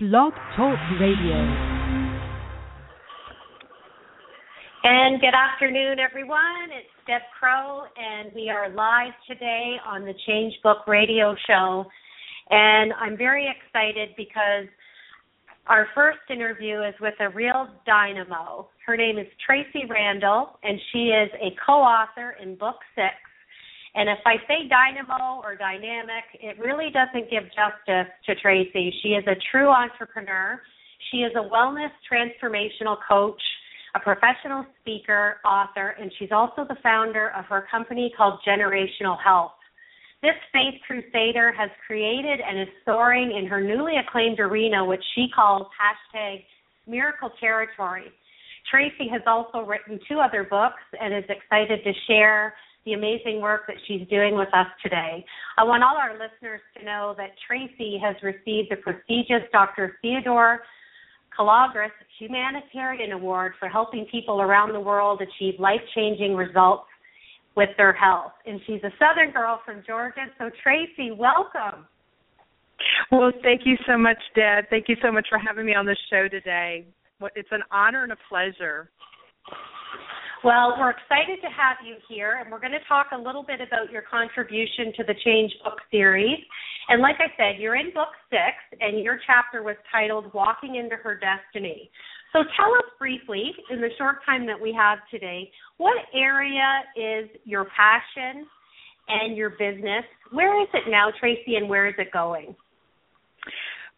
Blog Talk Radio. And good afternoon, everyone. It's Deb Crow, and we are live today on the Change Book Radio Show. And I'm very excited because our first interview is with a real dynamo. Her name is Tracee Randall, and she is a co author in Book Six and if I say dynamo or dynamic, it really doesn't give justice to Tracee. She is a true entrepreneur. She is a wellness transformational coach, a professional speaker, author, and she's also the founder of her company called Generational Health. This faith crusader has created and is soaring in her newly acclaimed arena, which she calls hashtag miracle territory. Tracee has also written two other books and is excited to share the amazing work that she's doing with us today. I want all our listeners to know that Tracee has received the prestigious Dr. Theodore Kalogris Humanitarian Award for helping people around the world achieve life changing results with their health. And she's a Southern girl from Georgia. So, Tracee, welcome. Well, thank you so much, Deb. Thank you so much for having me on the show today. It's an honor and a pleasure. Well, we're excited to have you here, and we're going to talk a little bit about your contribution to the Change Book series. And like I said, you're in book six, and your chapter was titled Walking into Her Destiny. So tell us briefly, in the short time that we have today, what area is your passion and your business? Where is it now, Tracee, and where is it going?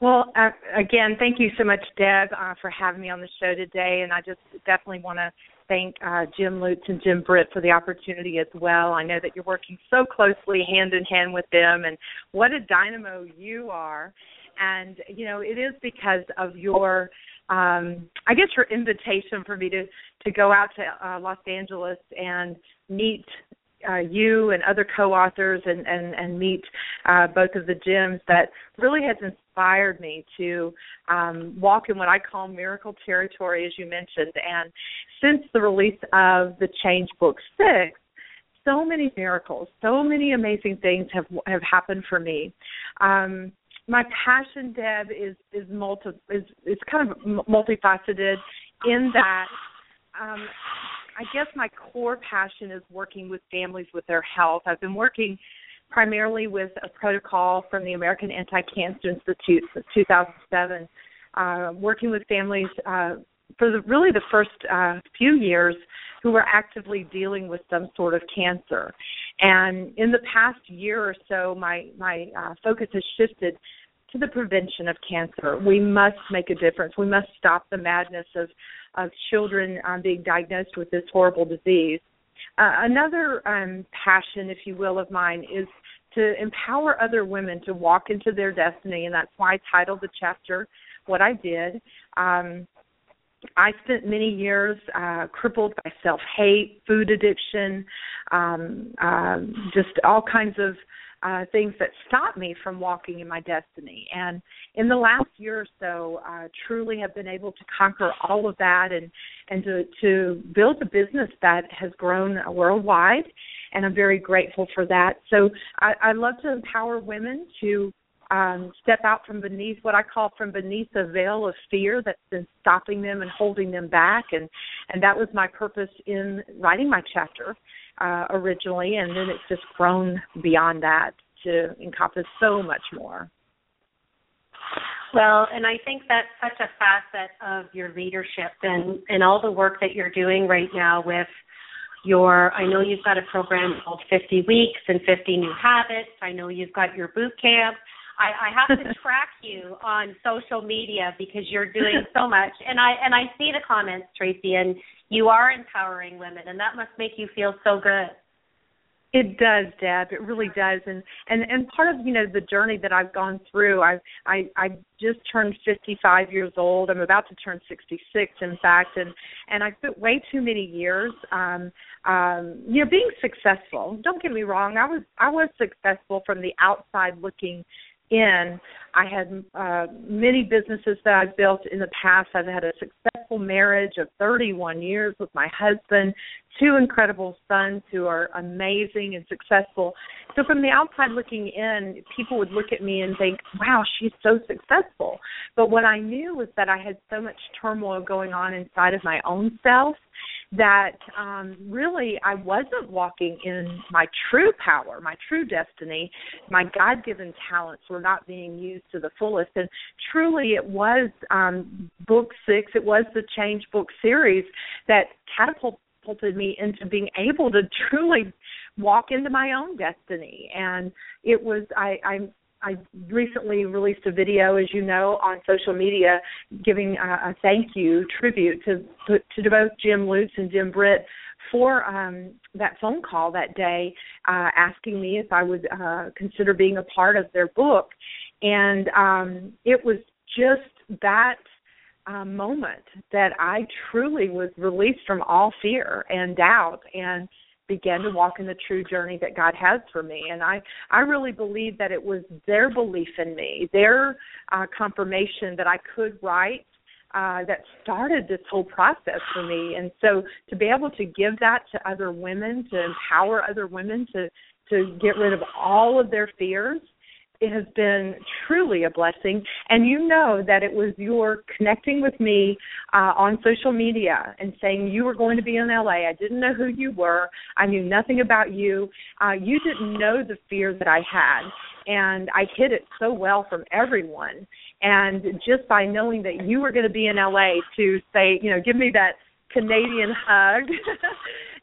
Well, uh, again, thank you so much, Deb, uh, for having me on the show today. And I just definitely want to thank uh, Jim Lutz and Jim Britt for the opportunity as well. I know that you're working so closely hand in hand with them, and what a dynamo you are. And you know, it is because of your, um, I guess, your invitation for me to to go out to uh, Los Angeles and meet uh, you and other co-authors and and and meet uh, both of the Jims that really has inspired me to um, walk in what I call miracle territory, as you mentioned. And since the release of the Change Book Six, so many miracles, so many amazing things have have happened for me. Um, my passion, Deb, is is multi is is kind of multifaceted in that um, I guess my core passion is working with families with their health. I've been working primarily with a protocol from the American Anti-Cancer Institute since 2007, uh, working with families uh, for the, really the first uh, few years who were actively dealing with some sort of cancer. And in the past year or so, my my uh, focus has shifted to the prevention of cancer. We must make a difference. We must stop the madness of of children um, being diagnosed with this horrible disease. Uh, another um, passion, if you will, of mine is to empower other women to walk into their destiny, and that's why I titled the chapter "What I Did." Um, I spent many years uh, crippled by self hate, food addiction, um, uh, just all kinds of uh, things that stop me from walking in my destiny. And in the last year or so, uh, truly have been able to conquer all of that and and to to build a business that has grown worldwide. And I'm very grateful for that. So I, I love to empower women to um, step out from beneath what I call from beneath the veil of fear that's been stopping them and holding them back, and and that was my purpose in writing my chapter uh, originally, and then it's just grown beyond that to encompass so much more. Well, and I think that's such a facet of your leadership and and all the work that you're doing right now with your I know you've got a program called 50 weeks and 50 new habits. I know you've got your boot camp. I, I have to track you on social media because you're doing so much and I and I see the comments, Tracee, and you are empowering women, and that must make you feel so good. It does, Deb. It really does, and and and part of you know the journey that I've gone through. I I I just turned 55 years old. I'm about to turn 66, in fact, and and I spent way too many years, um, um, you know, being successful. Don't get me wrong. I was I was successful from the outside looking in. I had uh, many businesses that I've built in the past. I've had a successful marriage of 31 years with my husband, two incredible sons who are amazing and successful. So from the outside looking in, people would look at me and think, "Wow, she's so successful." But what I knew was that I had so much turmoil going on inside of my own self that um really I wasn't walking in my true power, my true destiny. My God-given talents were not being used to the fullest. And truly it was um book 6, it was the Change book series that catapulted me into being able to truly walk into my own destiny. And it was I I'm I recently released a video, as you know, on social media, giving a, a thank you tribute to to both Jim Lutz and Jim Britt for um, that phone call that day, uh, asking me if I would uh, consider being a part of their book, and um, it was just that uh, moment that I truly was released from all fear and doubt and began to walk in the true journey that God has for me. And I I really believe that it was their belief in me, their uh, confirmation that I could write uh, that started this whole process for me. And so to be able to give that to other women, to empower other women to to get rid of all of their fears it has been truly a blessing. And you know that it was your connecting with me uh, on social media and saying you were going to be in LA. I didn't know who you were. I knew nothing about you. Uh, you didn't know the fear that I had. And I hid it so well from everyone. And just by knowing that you were going to be in LA to say, you know, give me that Canadian hug.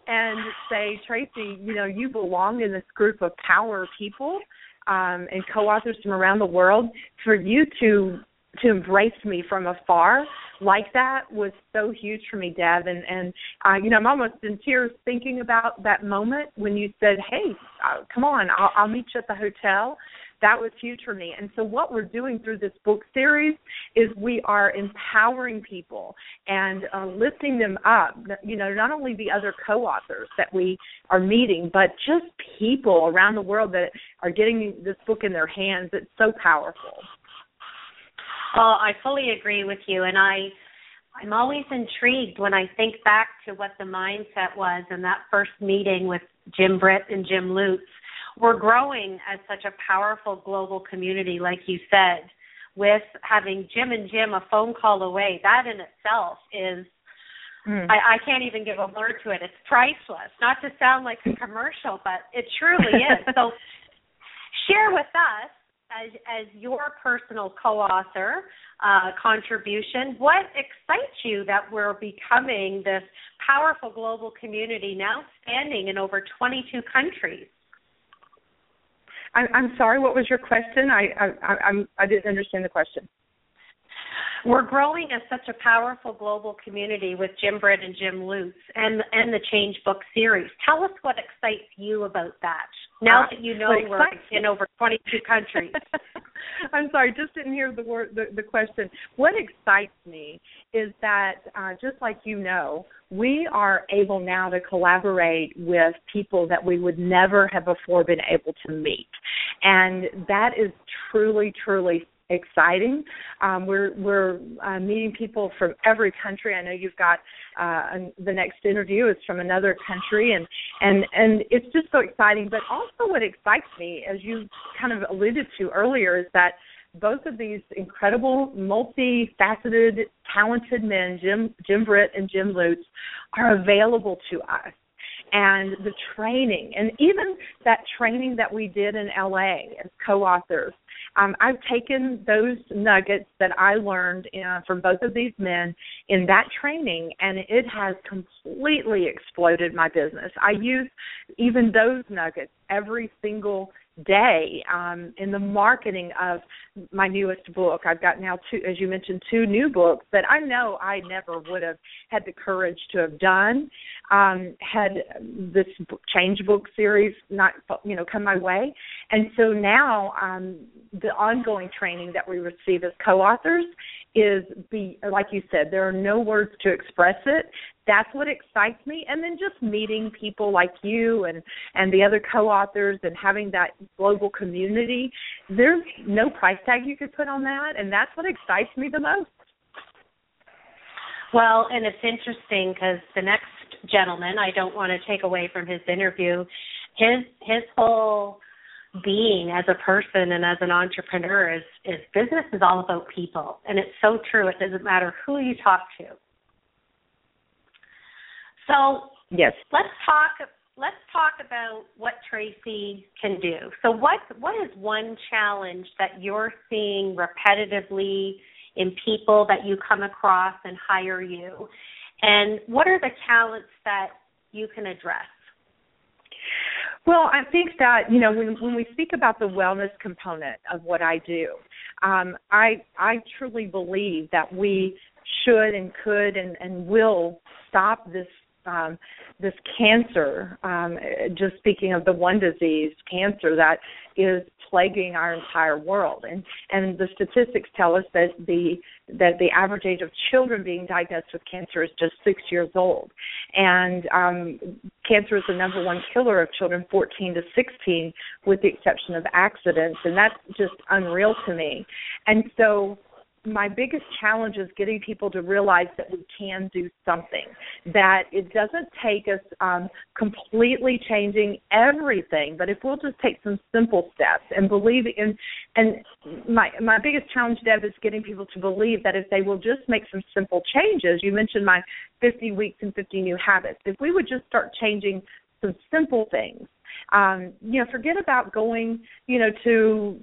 and say, Tracee, you know, you belong in this group of power people um, and co-authors from around the world, for you to to embrace me from afar like that was so huge for me, Deb. And and uh, you know, I'm almost in tears thinking about that moment when you said, "Hey, uh, come on, I'll, I'll meet you at the hotel." That was huge for me. And so, what we're doing through this book series is we are empowering people and uh, lifting them up. You know, not only the other co authors that we are meeting, but just people around the world that are getting this book in their hands. It's so powerful. Well, I fully agree with you. And I. I'm always intrigued when I think back to what the mindset was in that first meeting with Jim Britt and Jim Lutz we're growing as such a powerful global community, like you said, with having Jim and Jim a phone call away. That in itself is mm. I, I can't even give a word to it. It's priceless. Not to sound like a commercial, but it truly is. so share with us as as your personal co-author uh, contribution, what excites you that we're becoming this powerful global community now standing in over 22 countries? I'm, I'm sorry. What was your question? I, I I'm I didn't understand the question. We're growing as such a powerful global community with Jim Britt and Jim Lutz and and the Change Book series. Tell us what excites you about that. Now uh, that you know we're in over 22 countries. I'm sorry, just didn't hear the word the, the question. What excites me is that uh, just like you know, we are able now to collaborate with people that we would never have before been able to meet. And that is truly, truly exciting. Um, we're we're uh, meeting people from every country. I know you've got uh, the next interview is from another country, and and and it's just so exciting. But also, what excites me, as you kind of alluded to earlier, is that both of these incredible, multifaceted, talented men, Jim Jim Britt and Jim Lutz, are available to us and the training and even that training that we did in LA as co-authors. Um, I've taken those nuggets that I learned uh, from both of these men in that training, and it has completely exploded my business. I use even those nuggets every single day um, in the marketing of my newest book. I've got now two, as you mentioned, two new books that I know I never would have had the courage to have done um, had this change book series not you know come my way. And so now um, the ongoing training that we receive as co-authors is be like you said there are no words to express it. That's what excites me. And then just meeting people like you and and the other co-authors and having that global community there's no price tag you could put on that. And that's what excites me the most. Well and it's interesting because the next gentleman i don't want to take away from his interview his his whole being as a person and as an entrepreneur is is business is all about people. And it's so true it doesn't matter who you talk to. So yes. let's talk let's talk about what tracee can do. So what what is one challenge that you're seeing repetitively in people that you come across and hire you and what are the talents that you can address? Well, I think that you know when when we speak about the wellness component of what I do, um, I I truly believe that we should and could and and will stop this um, this cancer, um, just speaking of the one disease, cancer that is plaguing our entire world, and and the statistics tell us that the that the average age of children being diagnosed with cancer is just six years old, and um, cancer is the number one killer of children 14 to 16, with the exception of accidents, and that's just unreal to me, and so my biggest challenge is getting people to realize that we can do something that it doesn't take us um, completely changing everything but if we'll just take some simple steps and believe in and my my biggest challenge deb is getting people to believe that if they will just make some simple changes you mentioned my 50 weeks and 50 new habits if we would just start changing some simple things um, you know, forget about going, you know, to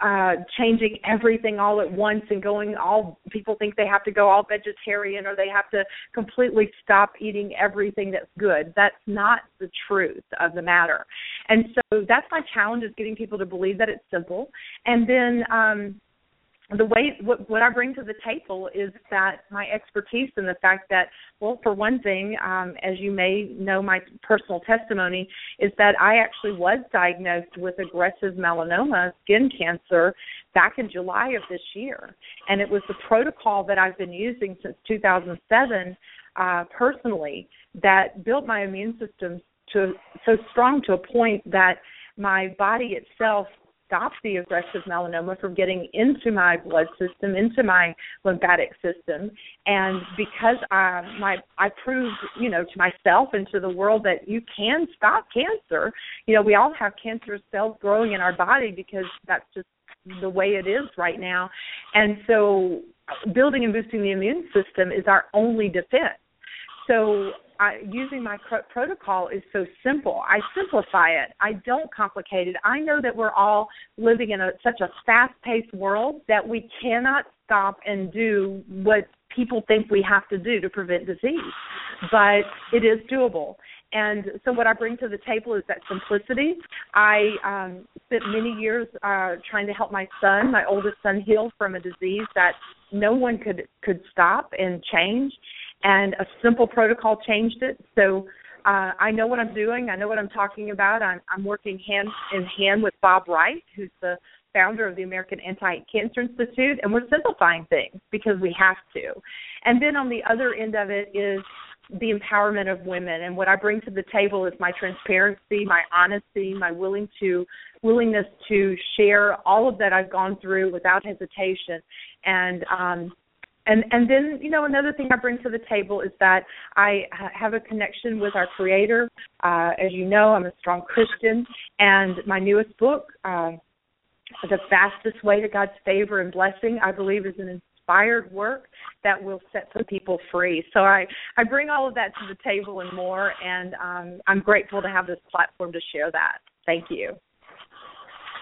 uh changing everything all at once and going all people think they have to go all vegetarian or they have to completely stop eating everything that's good. That's not the truth of the matter. And so that's my challenge is getting people to believe that it's simple. And then um the way what, what I bring to the table is that my expertise and the fact that, well, for one thing, um, as you may know, my personal testimony is that I actually was diagnosed with aggressive melanoma, skin cancer, back in July of this year, and it was the protocol that I've been using since 2007 uh, personally that built my immune system to so strong to a point that my body itself stop the aggressive melanoma from getting into my blood system, into my lymphatic system. And because I my I proved, you know, to myself and to the world that you can stop cancer. You know, we all have cancerous cells growing in our body because that's just the way it is right now. And so uh, building and boosting the immune system is our only defense. So I, using my pro- protocol is so simple. I simplify it. I don't complicate it. I know that we're all living in a, such a fast-paced world that we cannot stop and do what people think we have to do to prevent disease, but it is doable. And so, what I bring to the table is that simplicity. I um, spent many years uh, trying to help my son, my oldest son, heal from a disease that no one could could stop and change and a simple protocol changed it. So uh, I know what I'm doing. I know what I'm talking about. I'm, I'm working hand in hand with Bob Wright, who's the founder of the American Anti-Cancer Institute, and we're simplifying things because we have to. And then on the other end of it is the empowerment of women and what I bring to the table is my transparency, my honesty, my willing to willingness to share all of that I've gone through without hesitation and um and and then you know another thing I bring to the table is that I have a connection with our Creator. Uh, as you know, I'm a strong Christian, and my newest book, uh, "The Fastest Way to God's Favor and Blessing," I believe is an inspired work that will set some people free. So I I bring all of that to the table and more, and um, I'm grateful to have this platform to share that. Thank you.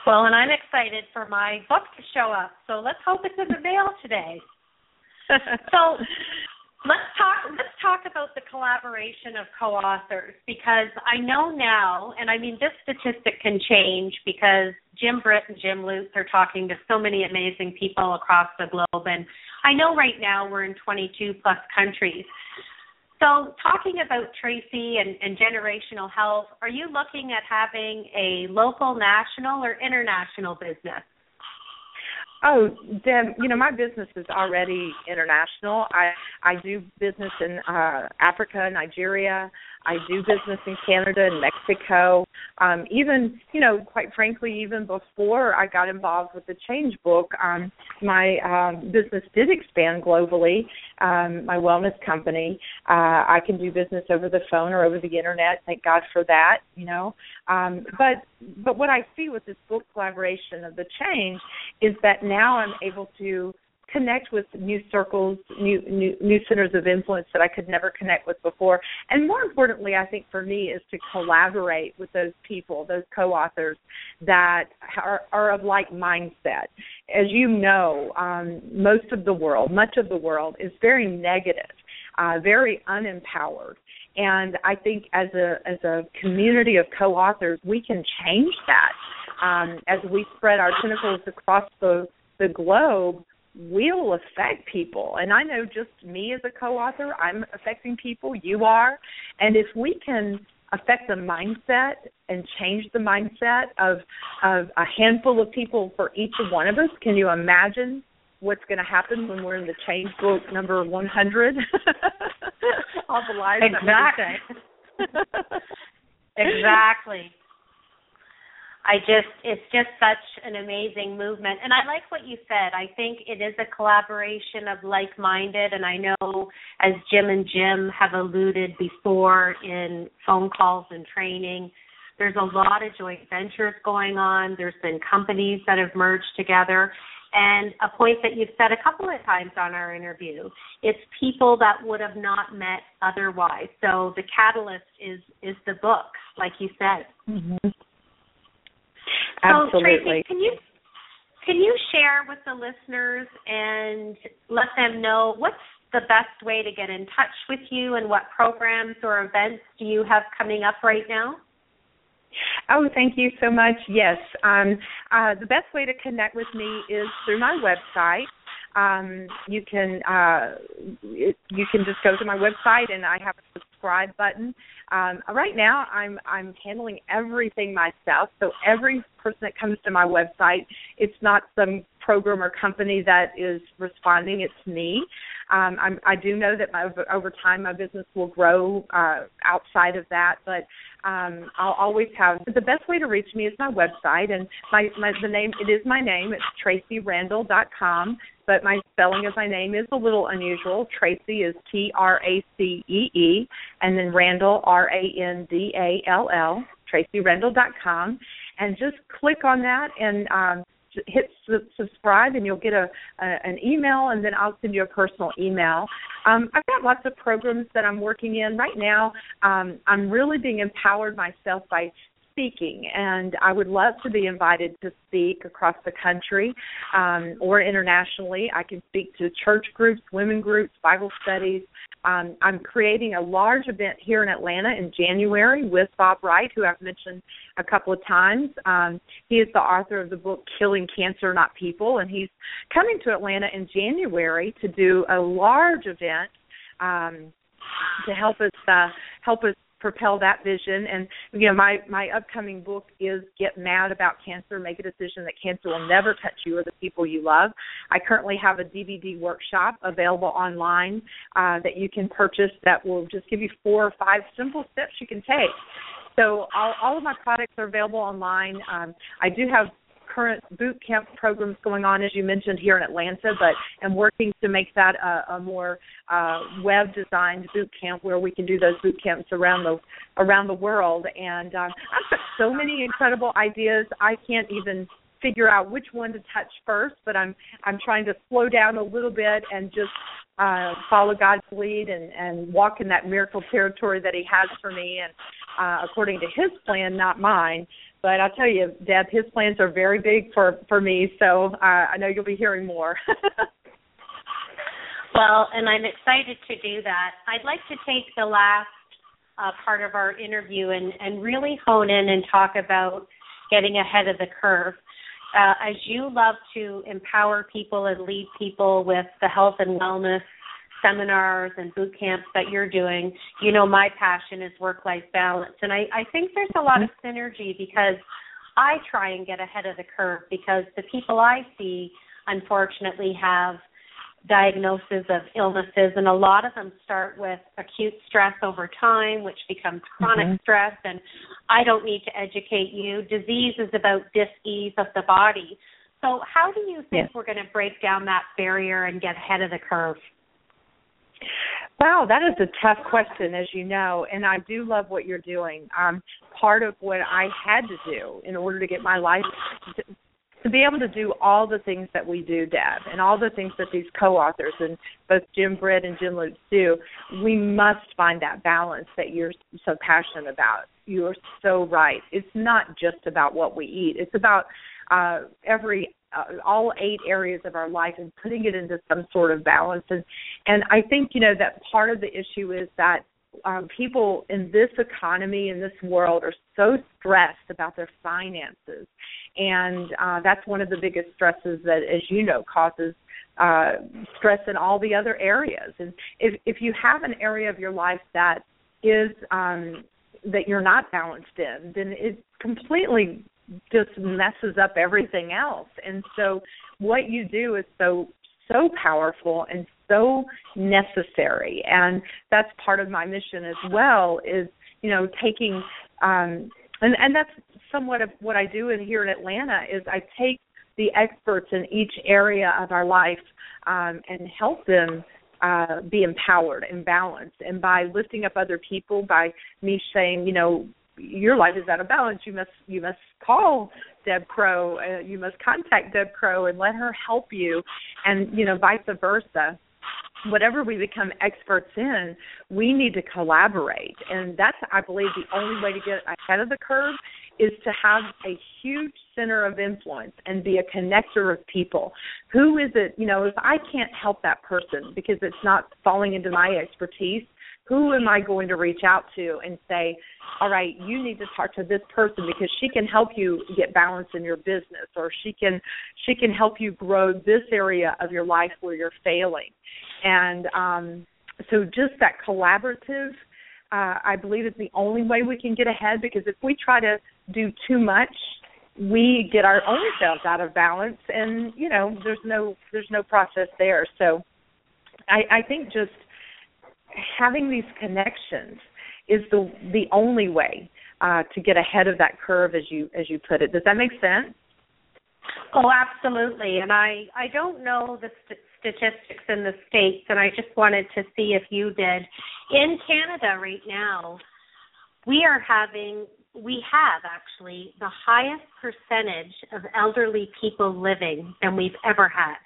Well, and I'm excited for my book to show up. So let's hope it's in the mail today. so let's talk let's talk about the collaboration of co-authors because I know now and I mean this statistic can change because Jim Britt and Jim Lutz are talking to so many amazing people across the globe and I know right now we're in 22 plus countries. So talking about Tracee and, and generational health, are you looking at having a local, national or international business? Oh, Deb, you know my business is already international. I I do business in uh Africa, Nigeria. I do business in Canada and Mexico. Um even, you know, quite frankly, even before I got involved with the Change book, um my um business did expand globally. Um my wellness company. Uh I can do business over the phone or over the internet. Thank God for that, you know. Um but but what I see with this book collaboration of the Change is that now I'm able to connect with new circles, new, new new centers of influence that I could never connect with before. And more importantly, I think for me is to collaborate with those people, those co-authors that are, are of like mindset. As you know, um, most of the world, much of the world, is very negative, uh, very unempowered. And I think as a as a community of co-authors, we can change that um, as we spread our tentacles across the the globe will affect people. And I know just me as a co author, I'm affecting people, you are. And if we can affect the mindset and change the mindset of of a handful of people for each one of us, can you imagine what's going to happen when we're in the change book number 100? All the lives exactly. exactly. I just it's just such an amazing movement and I like what you said. I think it is a collaboration of like-minded and I know as Jim and Jim have alluded before in phone calls and training, there's a lot of joint ventures going on. There's been companies that have merged together and a point that you've said a couple of times on our interview it's people that would have not met otherwise so the catalyst is is the book like you said mm-hmm. Absolutely. So Tracee, can you can you share with the listeners and let them know what's the best way to get in touch with you and what programs or events do you have coming up right now? Oh, thank you so much. Yes, um, uh, the best way to connect with me is through my website. Um, you can uh, you can just go to my website and I have a subscribe button. Um, right now, I'm I'm handling everything myself. So every person that comes to my website, it's not some program or company that is responding. It's me. Um, I'm, I do know that my, over time my business will grow uh, outside of that, but um, I'll always have. The best way to reach me is my website, and my, my the name it is my name. It's traceerandall.com but my spelling of my name is a little unusual. Tracee is T R A C E E, and then Randall R A N D A L L. TraceeRandall.com, and just click on that and um, hit su- subscribe, and you'll get a, a an email, and then I'll send you a personal email. Um, I've got lots of programs that I'm working in right now. Um, I'm really being empowered myself by speaking, and I would love to be invited to speak across the country um, or internationally. I can speak to church groups, women groups, Bible studies. Um, I'm creating a large event here in Atlanta in January with Bob Wright, who I've mentioned a couple of times. Um, he is the author of the book Killing Cancer, Not People, and he's coming to Atlanta in January to do a large event um, to help us uh, help us propel that vision. And you know my my upcoming book is get mad about cancer make a decision that cancer will never touch you or the people you love. I currently have a dvd workshop available online uh, that you can purchase that will just give you four or five simple steps you can take. So all, all of my products are available online. Um, i do have current boot camp programs going on, as you mentioned, here in Atlanta, but am working to make that a, a more uh, web designed boot camp where we can do those boot camps around the around the world. And um, I've got so many incredible ideas. I can't even figure out which one to touch first, but I'm I'm trying to slow down a little bit and just uh, follow God's lead and and walk in that miracle territory that He has for me and uh, according to His plan, not mine. But I'll tell you, Deb, his plans are very big for for me. So uh, I know you'll be hearing more. well, and I'm excited to do that. I'd like to take the last uh, part of our interview and and really hone in and talk about getting ahead of the curve. Uh, as you love to empower people and lead people with the health and wellness seminars and boot camps that you're doing, you know my passion is work life balance. And I, I think there's a lot of synergy because I try and get ahead of the curve because the people I see unfortunately have diagnoses of illnesses and a lot of them start with acute stress over time which becomes chronic mm-hmm. stress and I don't need to educate you disease is about dis-ease of the body so how do you think yes. we're going to break down that barrier and get ahead of the curve Wow, that is a tough question, as you know, and I do love what you're doing. Um, part of what I had to do in order to get my life to, to be able to do all the things that we do, Deb, and all the things that these co-authors and both Jim Britt and Jim Lutz do, we must find that balance that you're so passionate about. You're so right. It's not just about what we eat. It's about uh, every uh, all eight areas of our life and putting it into some sort of balance. And and I think you know that part of the issue is that um, people in this economy in this world are so stressed about their finances. And uh, that's one of the biggest stresses that as you know causes uh, stress in all the other areas. And if if you have an area of your life that is um that you're not balanced in then it completely just messes up everything else. And so what you do is so so powerful and so necessary. And that's part of my mission as well is, you know, taking um and, and that's somewhat of what I do in here in Atlanta is I take the experts in each area of our life um, and help them uh, be empowered and balanced. And by lifting up other people, by me saying, you know, your life is out of balance, you must you must call Deb Crow, uh, you must contact Deb Crow and let her help you, and you know vice versa. Whatever we become experts in, we need to collaborate, and that's I believe the only way to get ahead of the curve is to have a huge center of influence and be a connector of people. Who is it, you know, if I can't help that person because it's not falling into my expertise, who am I going to reach out to and say, all right, you need to talk to this person because she can help you get balance in your business or she can she can help you grow this area of your life where you're failing. And um so just that collaborative uh, I believe is the only way we can get ahead because if we try to do too much, we get our own selves out of balance, and you know there's no there's no process there. So I, I think just having these connections is the the only way uh, to get ahead of that curve, as you as you put it. Does that make sense? Oh, absolutely. And I I don't know the st- statistics in the states, and I just wanted to see if you did. In Canada right now, we are having we have actually the highest percentage of elderly people living than we've ever had.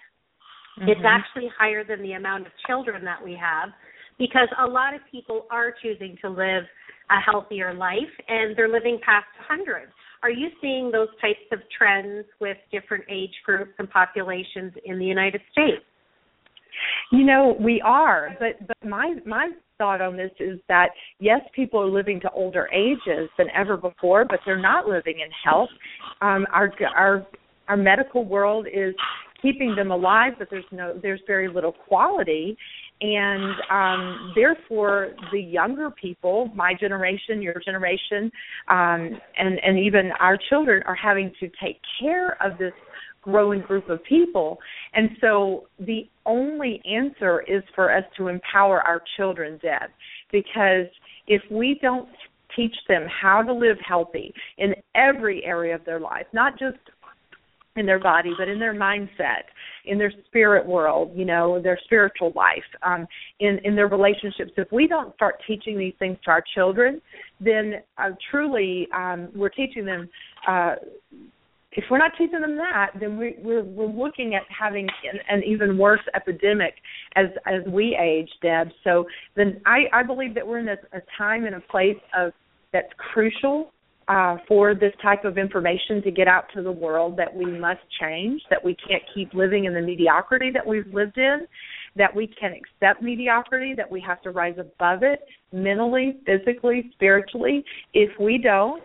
Mm-hmm. It's actually higher than the amount of children that we have because a lot of people are choosing to live a healthier life and they're living past 100. Are you seeing those types of trends with different age groups and populations in the United States? You know, we are, but but my my thought on this is that yes, people are living to older ages than ever before, but they're not living in health. Um, our our our medical world is keeping them alive, but there's no there's very little quality, and um, therefore the younger people, my generation, your generation, um, and and even our children are having to take care of this growing group of people. And so the only answer is for us to empower our children, Deb, because if we don't teach them how to live healthy in every area of their life, not just in their body, but in their mindset, in their spirit world, you know, their spiritual life, um, in in their relationships. If we don't start teaching these things to our children, then uh, truly um, we're teaching them uh, if we're not teaching them that, then we, we're we're looking at having an, an even worse epidemic as as we age, Deb. So then I I believe that we're in a, a time and a place of that's crucial uh, for this type of information to get out to the world that we must change, that we can't keep living in the mediocrity that we've lived in, that we can accept mediocrity, that we have to rise above it mentally, physically, spiritually. If we don't,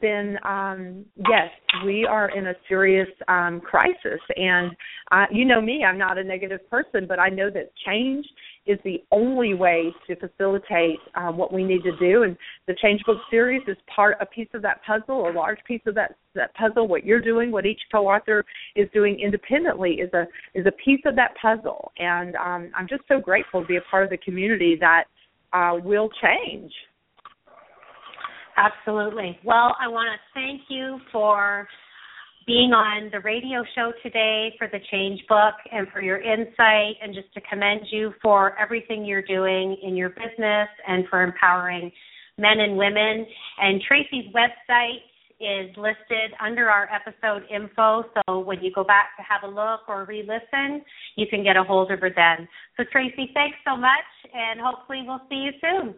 then um, yes, we are in a serious um, crisis. And uh, you know me, I'm not a negative person, but I know that change is the only way to facilitate um, what we need to do. And the Change Book series is part a piece of that puzzle, a large piece of that that puzzle. What you're doing, what each co-author is doing independently, is a is a piece of that puzzle. And um, I'm just so grateful to be a part of the community that uh, will change. Absolutely. Well, I want to thank you for being on the radio show today for the Change Book and for your insight, and just to commend you for everything you're doing in your business and for empowering men and women. And Tracee's website is listed under our episode info, so when you go back to have a look or re listen, you can get a hold of her then. So, Tracee, thanks so much, and hopefully, we'll see you soon.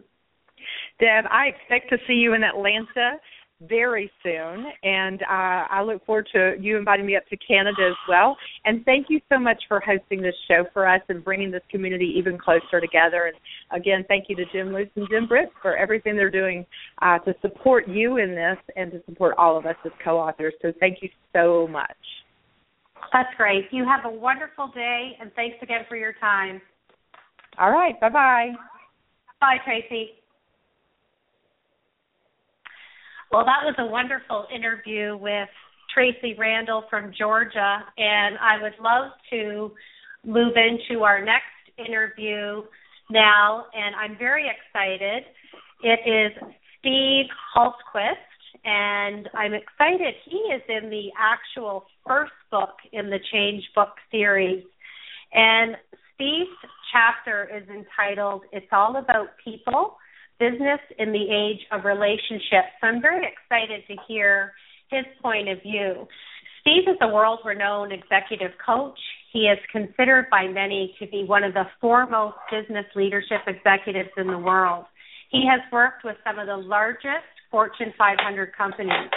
Deb, I expect to see you in Atlanta very soon, and uh, I look forward to you inviting me up to Canada as well. And thank you so much for hosting this show for us and bringing this community even closer together. And again, thank you to Jim Lutz and Jim Britt for everything they're doing uh, to support you in this and to support all of us as co-authors. So thank you so much. That's great. You have a wonderful day, and thanks again for your time. All right. Bye bye. Bye, Tracee. Well, that was a wonderful interview with Tracee Randall from Georgia, and I would love to move into our next interview now, and I'm very excited. It is Steve Hultquist, and I'm excited. He is in the actual first book in the Change Book series, and Steve's chapter is entitled It's All About People business in the age of relationships. So I'm very excited to hear his point of view. Steve is a world renowned executive coach. He is considered by many to be one of the foremost business leadership executives in the world. He has worked with some of the largest Fortune 500 companies.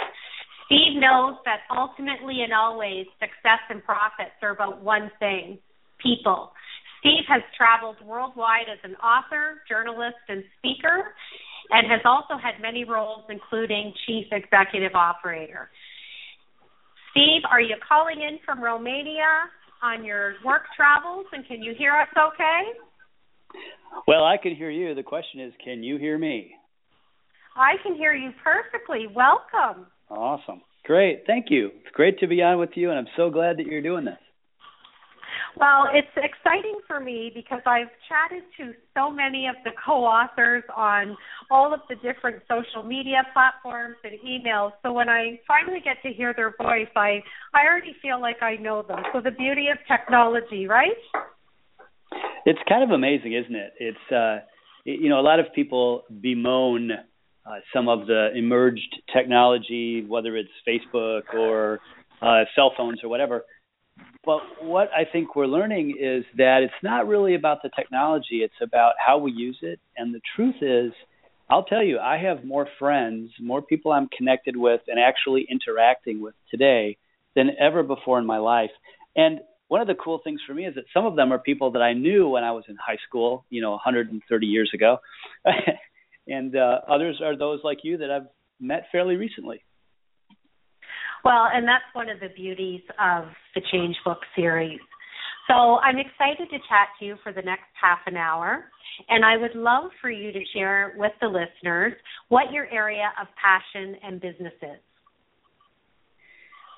Steve knows that ultimately and always success and profits are about one thing people. Steve has traveled worldwide as an author, journalist, and speaker, and has also had many roles, including chief executive operator. Steve, are you calling in from Romania on your work travels, and can you hear us okay? Well, I can hear you. The question is, can you hear me? I can hear you perfectly. Welcome. Awesome. Great. Thank you. It's great to be on with you, and I'm so glad that you're doing this. Well, it's exciting for me because I've chatted to so many of the co authors on all of the different social media platforms and emails. So when I finally get to hear their voice, I, I already feel like I know them. So the beauty of technology, right? It's kind of amazing, isn't it? It's, uh, you know, a lot of people bemoan uh, some of the emerged technology, whether it's Facebook or uh, cell phones or whatever but what I think we're learning is that it's not really about the technology, it's about how we use it. And the truth is, I'll tell you, I have more friends, more people I'm connected with and actually interacting with today than ever before in my life. And one of the cool things for me is that some of them are people that I knew when I was in high school, you know, 130 years ago. and uh, others are those like you that I've met fairly recently. Well, and that's one of the beauties of the Change Book series. So I'm excited to chat to you for the next half an hour, and I would love for you to share with the listeners what your area of passion and business is.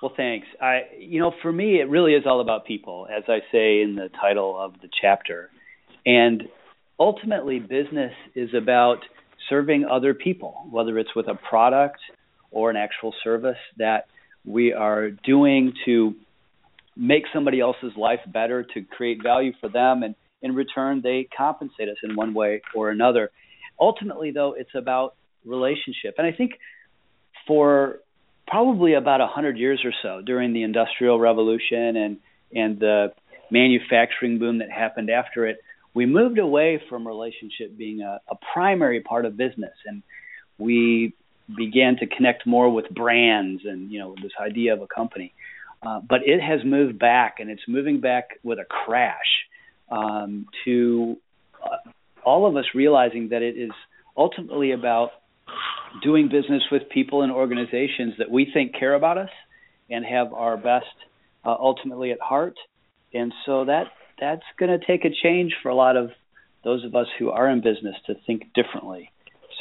Well, thanks. I, you know, for me, it really is all about people, as I say in the title of the chapter. And ultimately, business is about serving other people, whether it's with a product or an actual service that we are doing to make somebody else's life better, to create value for them, and in return, they compensate us in one way or another. Ultimately, though, it's about relationship. And I think for probably about a hundred years or so during the Industrial Revolution and and the manufacturing boom that happened after it, we moved away from relationship being a, a primary part of business, and we began to connect more with brands and you know this idea of a company. Uh, but it has moved back, and it's moving back with a crash um, to uh, all of us realizing that it is ultimately about doing business with people and organizations that we think care about us and have our best uh, ultimately at heart. And so that that's going to take a change for a lot of those of us who are in business to think differently.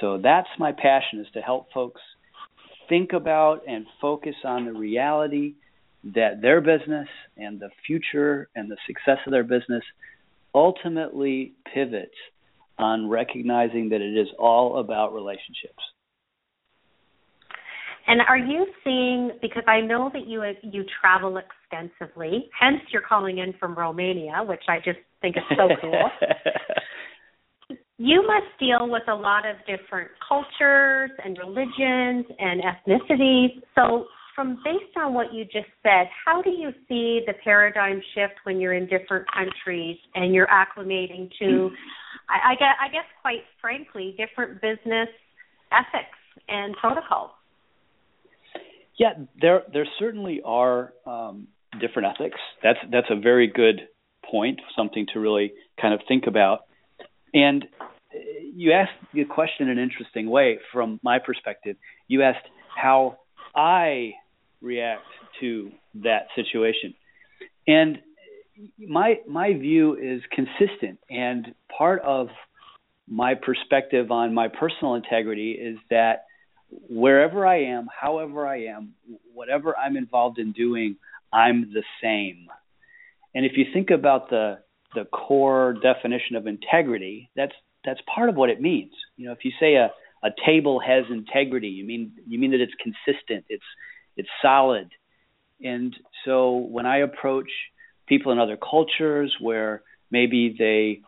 So that's my passion is to help folks think about and focus on the reality that their business and the future and the success of their business ultimately pivots on recognizing that it is all about relationships. And are you seeing because I know that you you travel extensively, hence you're calling in from Romania, which I just think is so cool. You must deal with a lot of different cultures and religions and ethnicities. So from based on what you just said, how do you see the paradigm shift when you're in different countries and you're acclimating to, I, I guess, I guess quite frankly, different business ethics and protocols? Yeah, there there certainly are um, different ethics. That's that's a very good point, something to really kind of think about. And uh, you asked the question in an interesting way from my perspective. You asked how I react to that situation. And my my view is consistent and part of my perspective on my personal integrity is that wherever I am, however I am, whatever I'm involved in doing, I'm the same. And if you think about the the core definition of integrity, that's that's part of what it means. You know, if you say a a table has integrity, you mean you mean that it's consistent, it's it's solid. And so when I approach people in other cultures where maybe they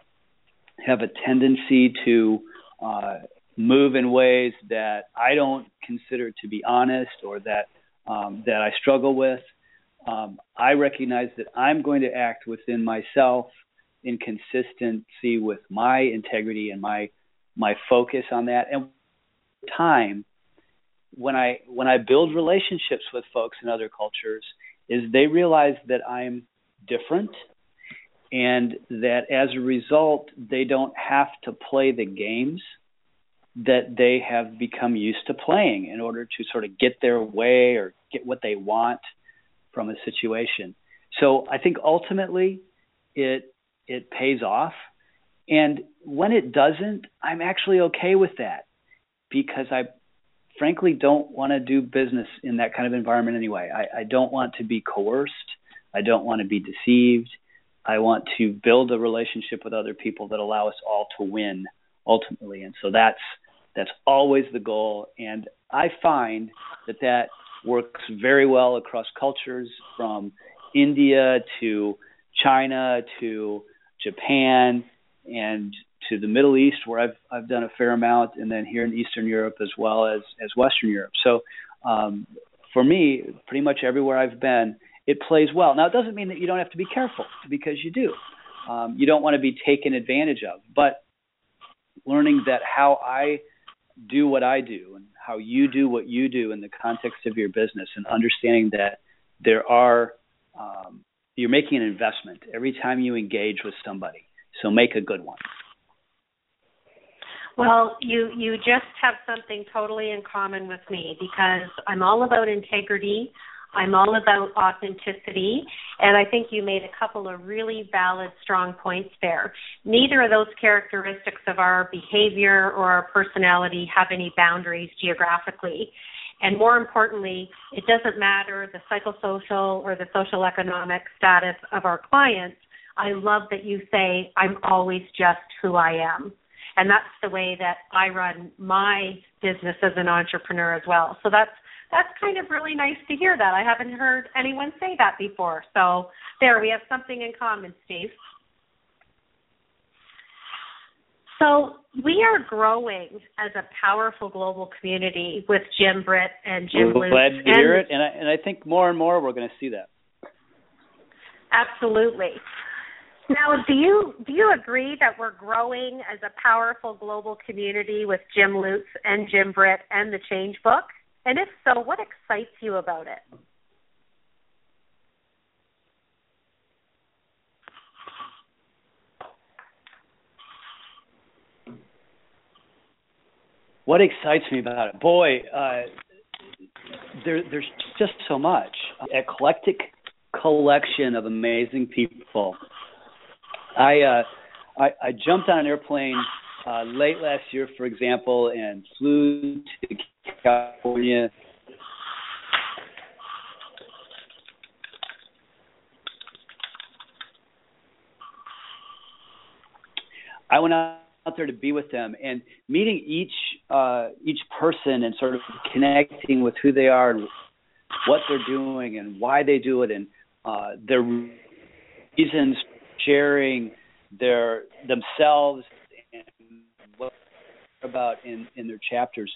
have a tendency to uh, move in ways that I don't consider to be honest or that um, that I struggle with, um, I recognize that I'm going to act within myself in consistency with my integrity and my my focus on that. And time, when I when I build relationships with folks in other cultures, is they realize that I'm different and that as a result they don't have to play the games that they have become used to playing in order to sort of get their way or get what they want from a situation. So I think ultimately it it pays off. And when it doesn't, I'm actually okay with that because I frankly don't want to do business in that kind of environment anyway. I, I don't want to be coerced. I don't want to be deceived. I want to build a relationship with other people that allow us all to win ultimately. And so that's that's always the goal. And I find that that works very well across cultures from India to China to Japan and to the Middle East where I've I've done a fair amount and then here in Eastern Europe as well as as Western Europe. So um, for me, pretty much everywhere I've been, it plays well. Now it doesn't mean that you don't have to be careful because you do. Um, you don't want to be taken advantage of, but learning that how I do what I do and how you do what you do in the context of your business and understanding that there are um, you're making an investment every time you engage with somebody. So make a good one. Well, you you just have something totally in common with me because I'm all about integrity. I'm all about authenticity, and I think you made a couple of really valid, strong points there. Neither of those characteristics of our behavior or our personality have any boundaries geographically. And more importantly, it doesn't matter the psychosocial or the social economic status of our clients. I love that you say, I'm always just who I am. And that's the way that I run my business as an entrepreneur as well. So that's that's kind of really nice to hear that. I haven't heard anyone say that before. So there we have something in common, Steve. So we are growing as a powerful global community with Jim Britt and Jim We're glad to hear it, and I, and I think more and more we're going to see that. Absolutely. Now, do you do you agree that we're growing as a powerful global community with Jim Lutz and Jim Britt and the Change Book? And if so, what excites you about it? What excites me about it? Boy, uh, there, there's just so much. Eclectic collection of amazing people. I uh, I, I jumped on an airplane uh, late last year, for example, and flew to California. I went out there to be with them. And meeting each uh, each person and sort of connecting with who they are and what they're doing and why they do it and uh, their reasons sharing their themselves and what about in in their chapters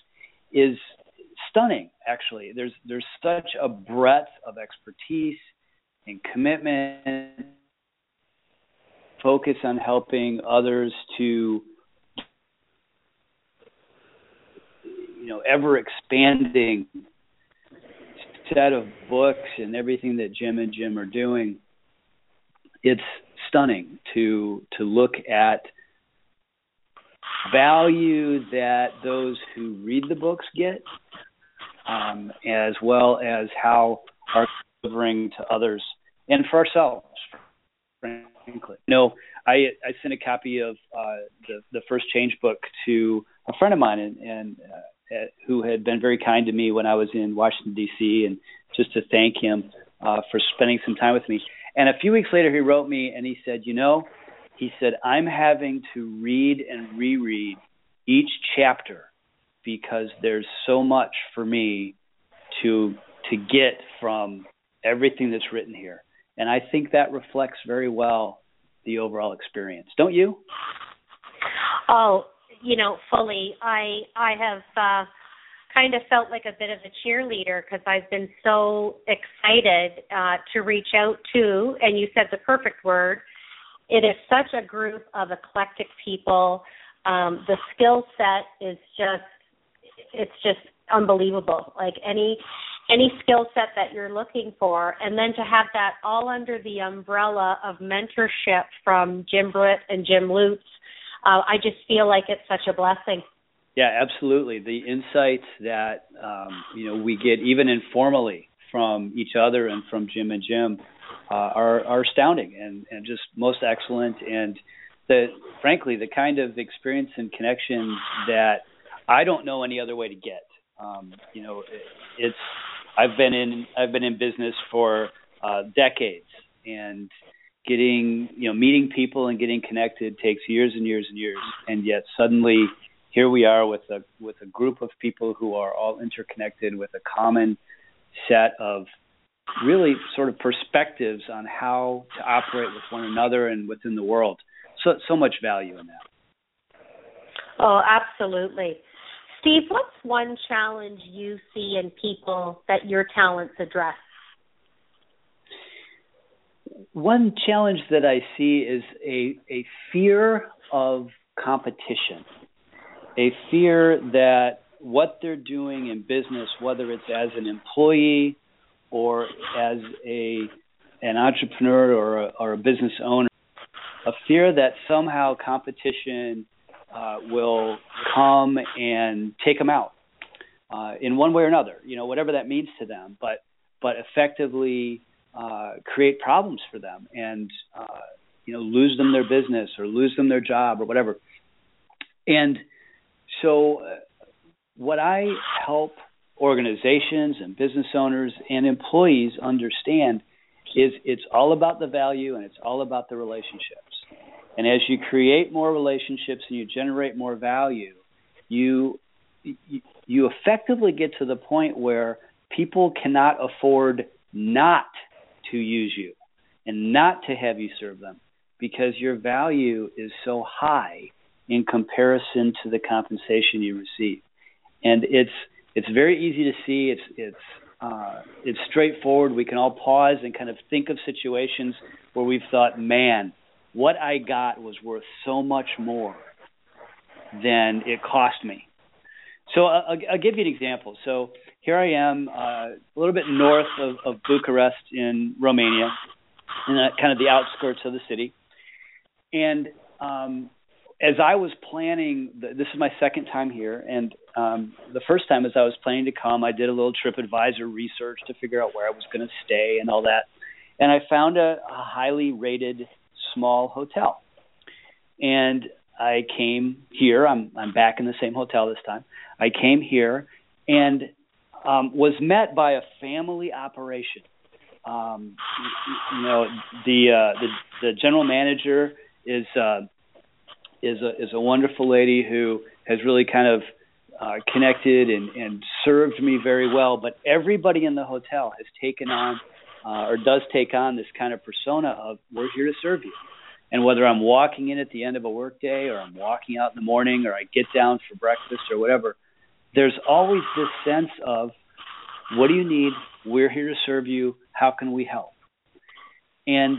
is stunning actually. There's there's such a breadth of expertise and commitment focus on helping others to you know ever expanding set of books and everything that Jim and Jim are doing, it's stunning to to look at value that those who read the books get, um, as well as how are delivering to others and for ourselves. Frankly, know, I I sent a copy of uh, the the first change book to a friend of mine, and, and uh, who had been very kind to me when I was in Washington D.C. and just to thank him uh, for spending some time with me. And a few weeks later, he wrote me and he said, "You know," he said, "I'm having to read and reread each chapter because there's so much for me to to get from everything that's written here." And I think that reflects very well the overall experience. Don't you? Oh, you know, fully. I I have uh kind of felt like a bit of a cheerleader because I've been so excited uh to reach out to and you said the perfect word. It is such a group of eclectic people. Um the skill set is just it's just unbelievable. Like any any skill set that you're looking for and then to have that all under the umbrella of mentorship from Jim Britt and Jim Lutz uh, I just feel like it's such a blessing. Yeah, absolutely. The insights that um, you know we get even informally from each other and from Jim and Jim uh, are are astounding and and just most excellent and the frankly the kind of experience and connection that I don't know any other way to get. Um, you know, it, it's I've been in I've been in business for uh, decades and getting you know meeting people and getting connected takes years and years and years. And yet suddenly here we are with a with a group of people who are all interconnected with a common set of really sort of perspectives on how to operate with one another and within the world. So so much value in that. Oh absolutely. Steve what's one challenge you see in people that your talents address one challenge that I see is a a fear of competition, a fear that what they're doing in business, whether it's as an employee or as a an entrepreneur or a, or a business owner, a fear that somehow competition uh, will come and take them out uh, in one way or another. You know, whatever that means to them, but but effectively uh, create problems for them and uh, you know lose them their business or lose them their job or whatever. And so, uh, what I help organizations and business owners and employees understand is it's all about the value and it's all about the relationships. And as you create more relationships and you generate more value, you you effectively get to the point where people cannot afford not to use you and not to have you serve them because your value is so high in comparison to the compensation you receive. And it's it's very easy to see. It's it's uh, it's straightforward. We can all pause and kind of think of situations where we've thought, "Man, what I got was worth so much more than it cost me." So I'll, I'll give you an example. So here I am, uh, a little bit north of, of Bucharest in Romania, in the, kind of the outskirts of the city. And um, as I was planning, this is my second time here, and um, the first time as I was planning to come, I did a little TripAdvisor research to figure out where I was going to stay and all that. And I found a, a highly rated small hotel. and I came here. I'm I'm back in the same hotel this time. I came here and um, was met by a family operation. Um, you, know, the uh, the the general manager is uh, is a is a wonderful lady who has really kind of uh, connected and, and served me very well. But everybody in the hotel has taken on uh, or does take on this kind of persona of we're here to serve you. And whether I'm walking in at the end of a workday or I'm walking out in the morning or I get down for breakfast or whatever, there's always this sense of what do you need? We're here to serve you. How can we help? And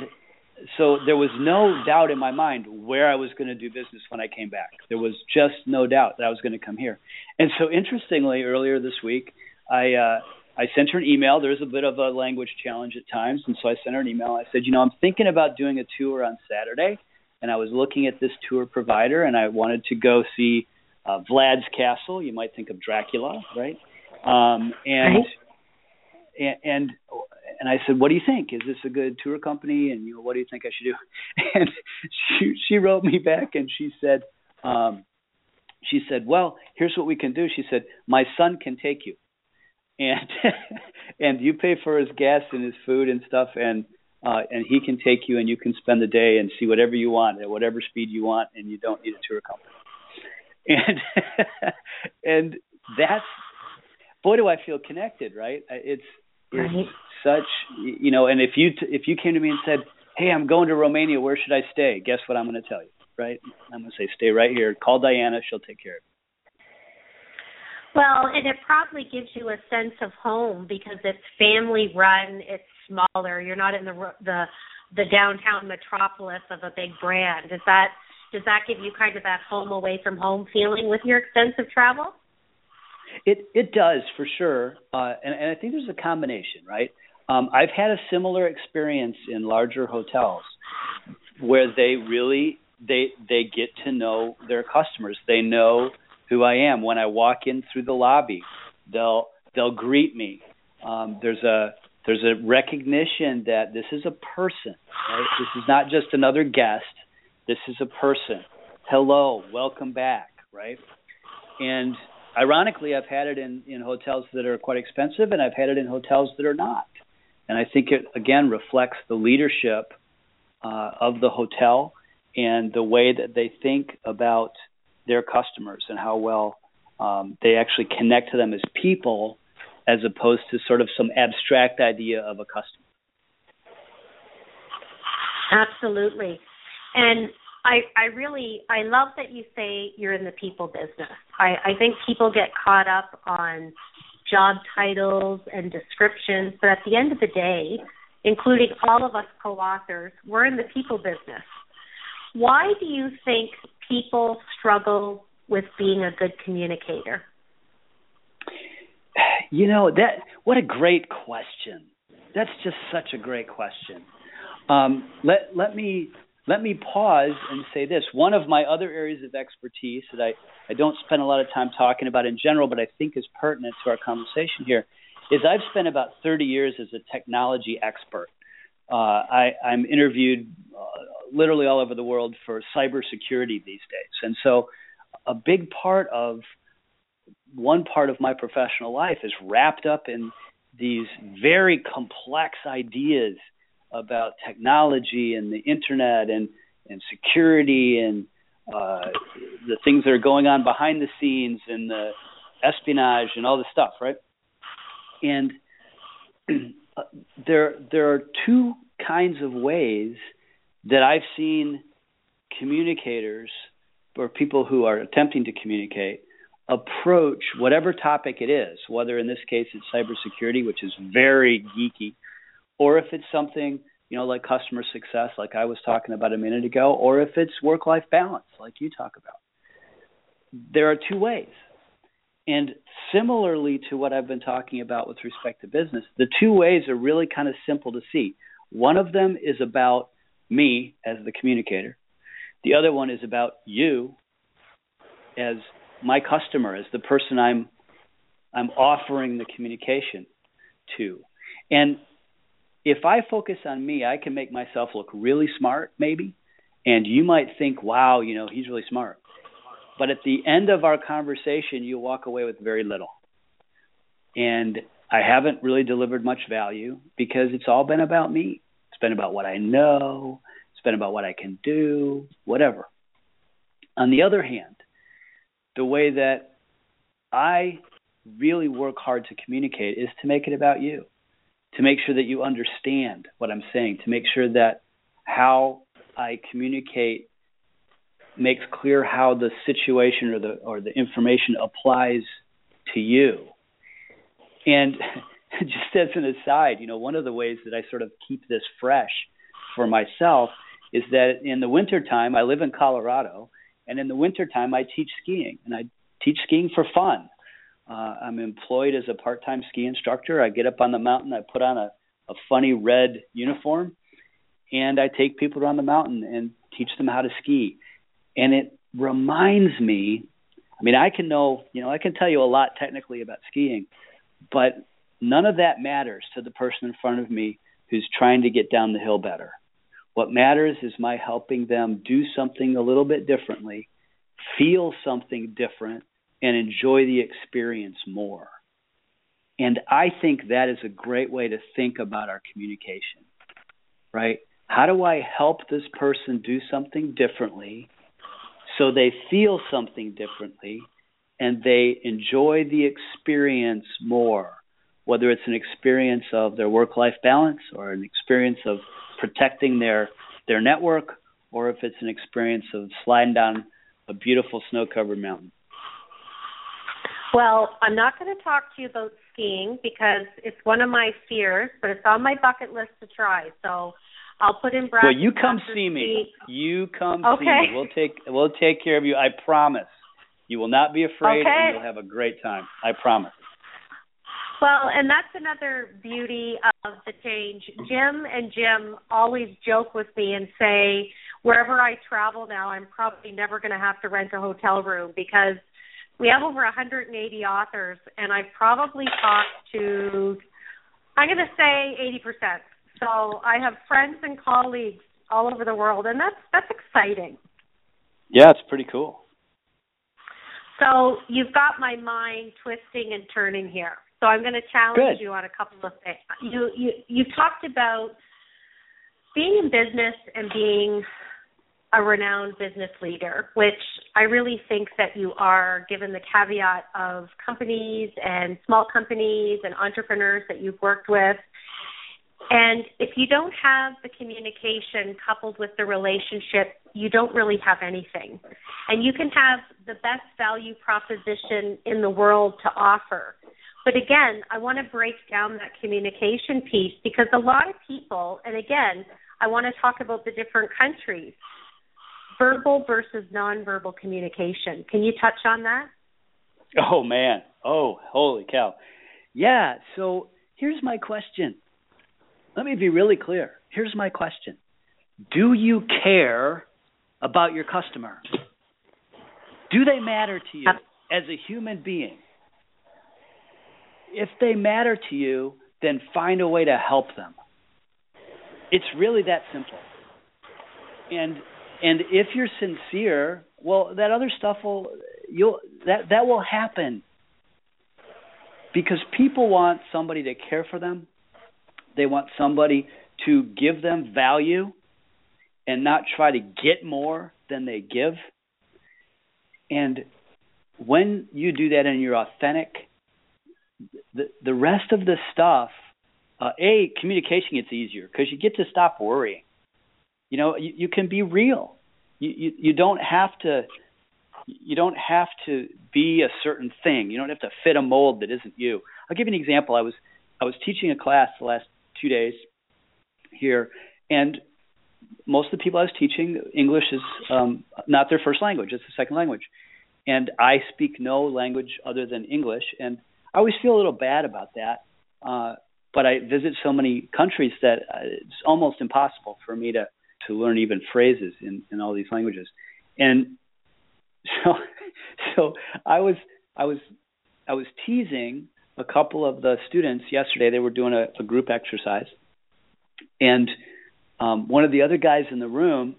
so there was no doubt in my mind where I was going to do business when I came back. There was just no doubt that I was going to come here. And so interestingly, earlier this week, I uh, I sent her an email. There's a bit of a language challenge at times, and so I sent her an email. I said, you know, I'm thinking about doing a tour on Saturday, and I was looking at this tour provider, and I wanted to go see uh, Vlad's castle. You might think of Dracula, right? Um, and, right. and and and I said, "What do you think? Is this a good tour company? And you know, what do you think I should do?" And she she wrote me back and she said, um, she said, "Well, here's what we can do." She said, "My son can take you, and and you pay for his gas and his food and stuff, and uh, and he can take you, and you can spend the day and see whatever you want at whatever speed you want, and you don't need a tour company." And and that's boy, do I feel connected, right? It's it's right. such you know and if you t- if you came to me and said hey i'm going to romania where should i stay? Guess what i'm going to tell you right? I'm going to say stay right here. Call diana. She'll take care of you. Well and it probably gives you a sense of home because it's family run. It's smaller. You're not in the the the downtown metropolis of a big brand. Is that does that give you kind of that home away from home feeling with your extensive travel it it does for sure, uh, and, and I think there's a combination, right? Um, I've had a similar experience in larger hotels where they really they they get to know their customers. They know who I am when I walk in through the lobby. They'll they'll greet me. Um, there's a there's a recognition that this is a person. Right? This is not just another guest. This is a person. Hello, welcome back. Right, and ironically, I've had it in in hotels that are quite expensive, and I've had it in hotels that are not. And I think it again reflects the leadership uh, of the hotel and the way that they think about their customers and how well um, they actually connect to them as people, as opposed to sort of some abstract idea of a customer. Absolutely, and I, I really I love that you say you're in the people business. I, I think people get caught up on job titles and descriptions, but at the end of the day, including all of us co-authors, we're in the people business. Why do you think people struggle with being a good communicator? You know that what a great question. That's just such a great question. Um, let let me let me pause and say this. One of my other areas of expertise that I, I don't spend a lot of time talking about in general, but I think is pertinent to our conversation here, is I've spent about 30 years as a technology expert. Uh, I, I'm interviewed uh, literally all over the world for cybersecurity these days. And so a big part of one part of my professional life is wrapped up in these very complex ideas – about technology and the internet and and security and uh, the things that are going on behind the scenes and the espionage and all this stuff, right? And there there are two kinds of ways that I've seen communicators or people who are attempting to communicate approach whatever topic it is, whether in this case it's cybersecurity, which is very geeky, or if it's something you know like customer success like i was talking about a minute ago or if it's work life balance like you talk about. There are two ways. And similarly to what i've been talking about with respect to business the two ways are really kind of simple to see. One of them is about me as the communicator. The other one is about you as my customer as the person i'm i'm offering the communication to. And if I focus on me, I can make myself look really smart, maybe, And you might think, wow, you know, he's really smart. But at the end of our conversation, you walk away with very little. And I haven't really delivered much value because it's all been about me. It's been about what I know, it's been about what I can do, whatever. On the other hand, the way that I really work hard to communicate is to make it about you, to make sure that you understand what I'm saying, to make sure that how I communicate makes clear how the situation or the or the information applies to you. And just as an aside, you know, one of the ways that I sort of keep this fresh for myself is that in the wintertime, I live in Colorado, and in the wintertime, I teach skiing, and I teach skiing for fun. Uh, I'm employed as a part-time ski instructor. I get up on the mountain, I put on a, a funny red uniform, and I take people around the mountain and teach them how to ski. And it reminds me, I mean, I can know, you know, I can tell you a lot technically about skiing, but none of that matters to the person in front of me who's trying to get down the hill better. What matters is my helping them do something a little bit differently, feel something different, and enjoy the experience more. And I think that is a great way to think about our communication, right? How do I help this person do something differently so they feel something differently and they enjoy the experience more? Whether it's an experience of their work life balance or an experience of protecting their their network or if it's an experience of sliding down a beautiful snow covered mountain. Well, I'm not going to talk to you about skiing because it's one of my fears, but it's on my bucket list to try. So I'll put in brackets. Well, you come see me. You come okay. see me. We'll take we'll take care of you. I promise. You will not be afraid, okay. and you'll have a great time. I promise. Well, and that's another beauty of the change. Jim and Jim always joke with me and say, wherever I travel now, I'm probably never going to have to rent a hotel room because we have over 180 authors, and I've probably talked to, I'm going to say 80%. So I have friends and colleagues all over the world, and that's that's exciting. Yeah, it's pretty cool. So you've got my mind twisting and turning here. So I'm going to challenge Good. you on a couple of things. You you you talked about being in business and being a renowned business leader, which I really think that you are, given the caveat of companies and small companies and entrepreneurs that you've worked with. And if you don't have the communication coupled with the relationship, you don't really have anything. And you can have the best value proposition in the world to offer. But again, I want to break down that communication piece because a lot of people, and again, I want to talk about the different countries verbal versus nonverbal communication. Can you touch on that? Oh man. Oh, holy cow. Yeah, so here's my question. Let me be really clear. Here's my question. Do you care about your customer? Do they matter to you as a human being? If they matter to you, then find a way to help them. It's really that simple. And and if you're sincere, well, that other stuff will you'll that that will happen. Because people want somebody to care for them. They want somebody to give them value and not try to get more than they give. And when you do that and you're authentic, the the rest of the stuff, uh, a communication gets easier because you get to stop worrying. You know, you, you can be real. You, you you don't have to you don't have to be a certain thing. You don't have to fit a mold that isn't you. I'll give you an example. I was I was teaching a class the last two days here, and most of the people I was teaching, English is um, not their first language; it's a second language, and I speak no language other than English, and I always feel a little bad about that. Uh, but I visit so many countries that uh, it's almost impossible for me to to learn even phrases in in all these languages, and so so I was I was I was teasing a couple of the students yesterday. They were doing a, a group exercise, and um, one of the other guys in the room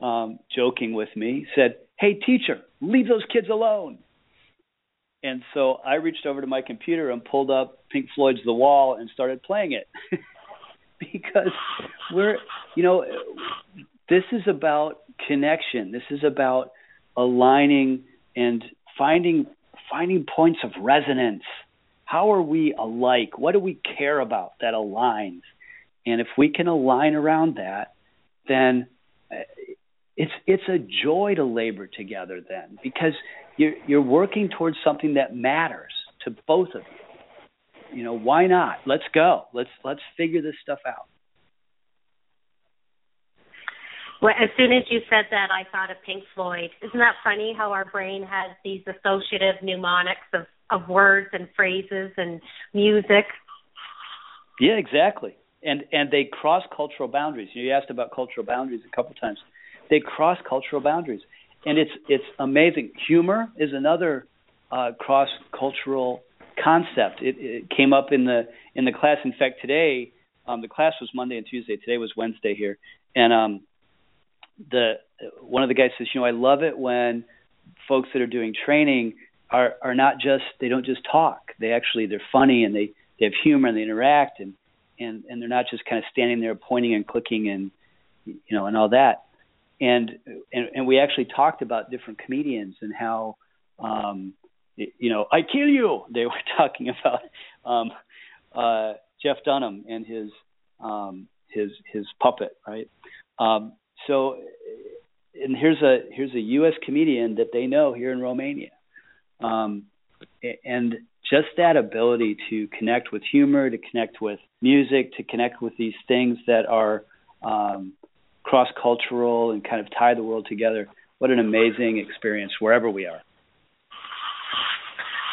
um, joking with me, said, "Hey, teacher, leave those kids alone." And so I reached over to my computer and pulled up Pink Floyd's The Wall and started playing it. because we're, you know, this is about connection. This is about aligning and finding finding points of resonance. How are we alike? What do we care about that aligns? And if we can align around that, then uh, it's it's a joy to labor together then because you're you're working towards something that matters to both of you. You know, why not? Let's go. Let's let's figure this stuff out. Well, as soon as you said that, I thought of Pink Floyd. Isn't that funny how our brain has these associative mnemonics of, of words and phrases and music? Yeah, exactly. And and they cross cultural boundaries. You asked about cultural boundaries a couple times. They cross cultural boundaries, and it's it's amazing. Humor is another uh, cross cultural concept. It, it came up in the in the class. In fact, today um, the class was Monday and Tuesday. Today was Wednesday here, and um, the one of the guys says, you know, I love it when folks that are doing training are are not just they don't just talk. They actually they're funny and they they have humor and they interact and and and they're not just kind of standing there pointing and clicking and you know and all that. And and and we actually talked about different comedians and how um you know, I kill you. They were talking about um uh Jeff Dunham and his um his his puppet, right? Um so, and here's a here's a U.S. comedian that they know here in Romania, um, and just that ability to connect with humor, to connect with music, to connect with these things that are um, cross cultural and kind of tie the world together. What an amazing experience wherever we are.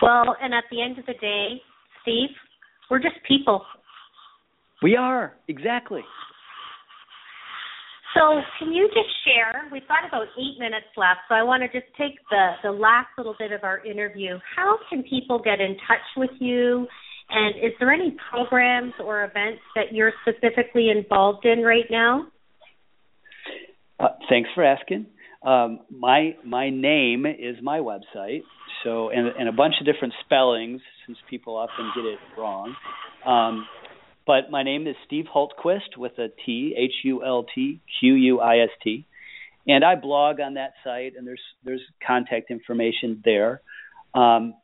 Well, and at the end of the day, Steve, we're just people. We are, exactly. So, can you just share? We've got about eight minutes left, so I want to just take the the last little bit of our interview. How can people get in touch with you? And is there any programs or events that you're specifically involved in right now? Uh, thanks for asking. Um, my my name is my website. So and and a bunch of different spellings since people often get it wrong. Um, but my name is Steve Hultquist with a T, H U L T Q U I S T, and I blog on that site, and there's there's contact information there. Um,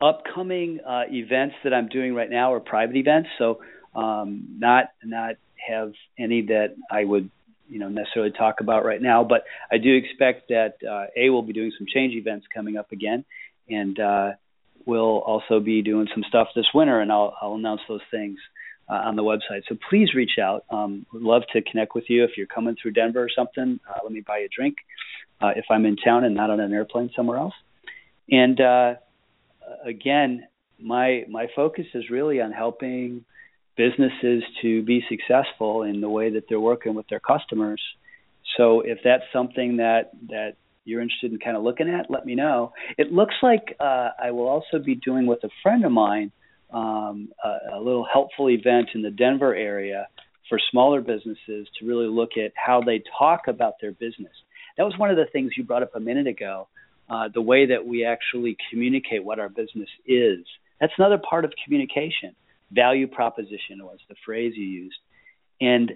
upcoming uh, events that I'm doing right now are private events, so um, not not have any that I would you know necessarily talk about right now. But I do expect that uh, a will be doing some change events coming up again, and uh, we'll also be doing some stuff this winter, and I'll I'll announce those things uh, on the website. So please reach out. Um, would love to connect with you if you're coming through Denver or something. Uh, let me buy you a drink uh, if I'm in town and not on an airplane somewhere else. And uh, again, my my focus is really on helping businesses to be successful in the way that they're working with their customers. So if that's something that that you're interested in kind of looking at, let me know. It looks like uh, I will also be doing with a friend of mine um, a, a little helpful event in the Denver area for smaller businesses to really look at how they talk about their business. That was one of the things you brought up a minute ago. Uh, the way that we actually communicate what our business is. That's another part of communication. Value proposition was the phrase you used. And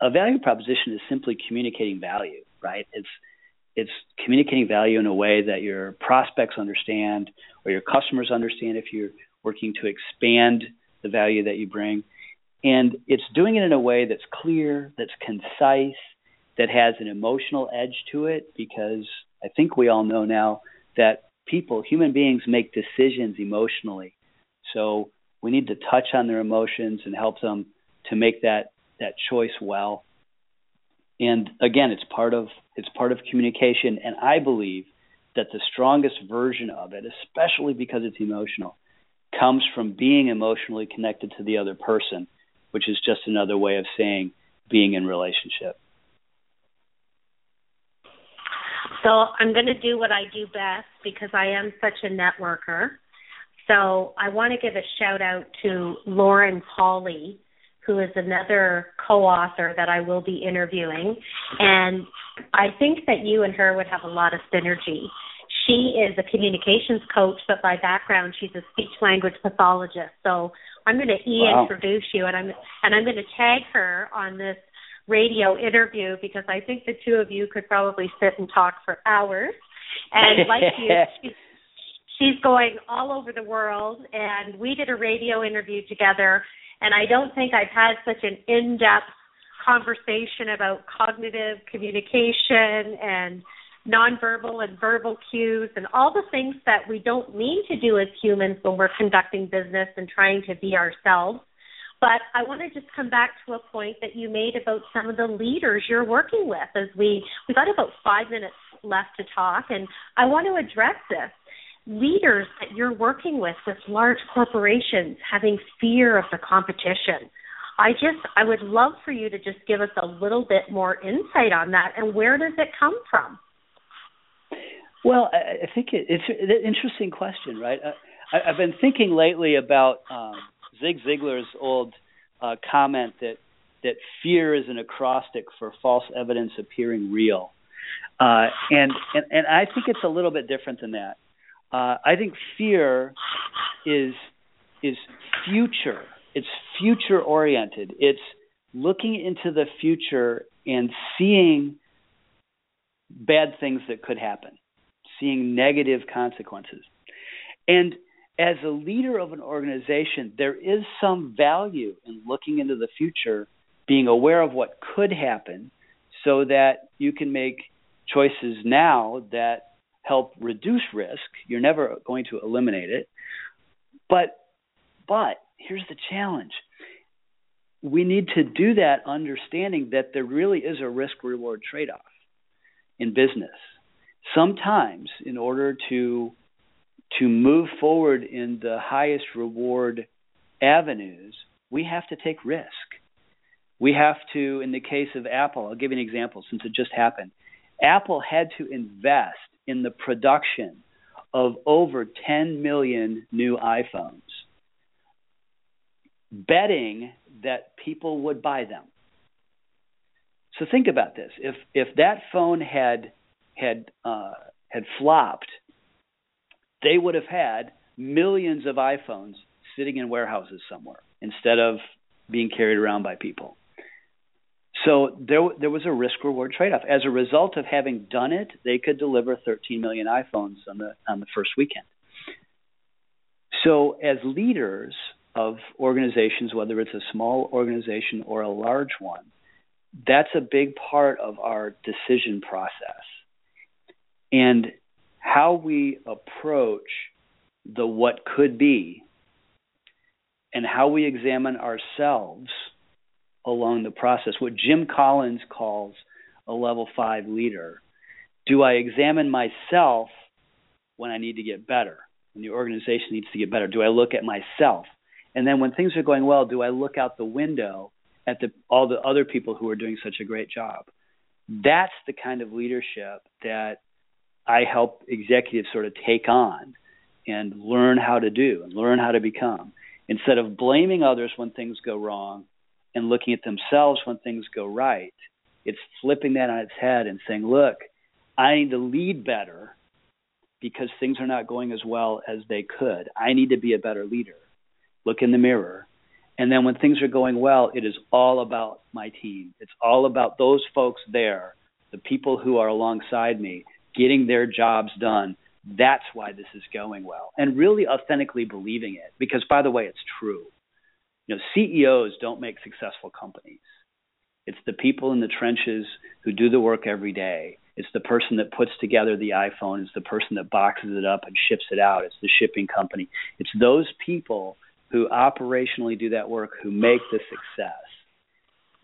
a value proposition is simply communicating value, right? It's it's communicating value in a way that your prospects understand or your customers understand if you're working to expand the value that you bring. And it's doing it in a way that's clear, that's concise, that has an emotional edge to it, because I think we all know now that people, human beings, make decisions emotionally. So we need to touch on their emotions and help them to make that that choice well. And again, it's part of it's part of communication, and I believe that the strongest version of it, especially because it's emotional, comes from being emotionally connected to the other person, which is just another way of saying being in relationship. So I'm going to do what I do best because I am such a networker. So I want to give a shout out to Lauren Pauly, who is another co author that I will be interviewing. And I think that you and her would have a lot of synergy. She is a communications coach, but by background, she's a speech language pathologist. So I'm going to e introduce wow. you, and I'm and I'm going to tag her on this radio interview because I think the two of you could probably sit and talk for hours. And like you, she's, she's going all over the world, and we did a radio interview together. And I don't think I've had such an in-depth conversation about cognitive communication and nonverbal and verbal cues and all the things that we don't mean to do as humans when we're conducting business and trying to be ourselves. But I want to just come back to a point that you made about some of the leaders you're working with as we we got about 5 minutes left to talk and I want to address this. Leaders that you're working with with large corporations having fear of the competition. I just I would love for you to just give us a little bit more insight on that and where does it come from? Well, I think it, it's an interesting question, right? I, have been thinking lately about um, Zig Ziglar's old uh, comment that that fear is an acrostic for false evidence appearing real, uh, and, and and I think it's a little bit different than that. Uh, I think fear is is future. It's future oriented. It's looking into the future and seeing bad things that could happen, seeing negative consequences, and as a leader of an organization, there is some value in looking into the future, being aware of what could happen, so that you can make choices now that help reduce risk. You're never going to eliminate it. But but here's the challenge. We need to do that understanding that there really is a risk reward trade off in business. Sometimes in order to to move forward in the highest reward avenues, we have to take risk. We have to, in the case of Apple, I'll give you an example since it just happened. Apple had to invest in the production of over 10 million new iPhones, betting that people would buy them. So think about this: if if that phone had had uh, had flopped they would have had millions of iPhones sitting in warehouses somewhere instead of being carried around by people. So there, there was a risk reward trade off. As a result of having done it, they could deliver 13 million iPhones on the on the first weekend. So as leaders of organizations, whether it's a small organization or a large one, that's a big part of our decision process. And how we approach the what could be and how we examine ourselves along the process, what Jim Collins calls a level five leader. Do I examine myself when I need to get better? When the organization needs to get better? Do I look at myself? And then when things are going well, do I look out the window at the, all the other people who are doing such a great job? That's the kind of leadership that I help executives sort of take on and learn how to do and learn how to become instead of blaming others when things go wrong and looking at themselves when things go right. It's flipping that on its head and saying, look, I need to lead better because things are not going as well as they could. I need to be a better leader. Look in the mirror. And then when things are going well, it is all about my team. It's all about those folks there, the people who are alongside me getting their jobs done. That's why this is going well. And really authentically believing it. Because, by the way, it's true. You know, CEOs don't make successful companies. It's the people in the trenches who do the work every day. It's the person that puts together the iPhone. It's the person that boxes it up and ships it out. It's the shipping company. It's those people who operationally do that work who make the success.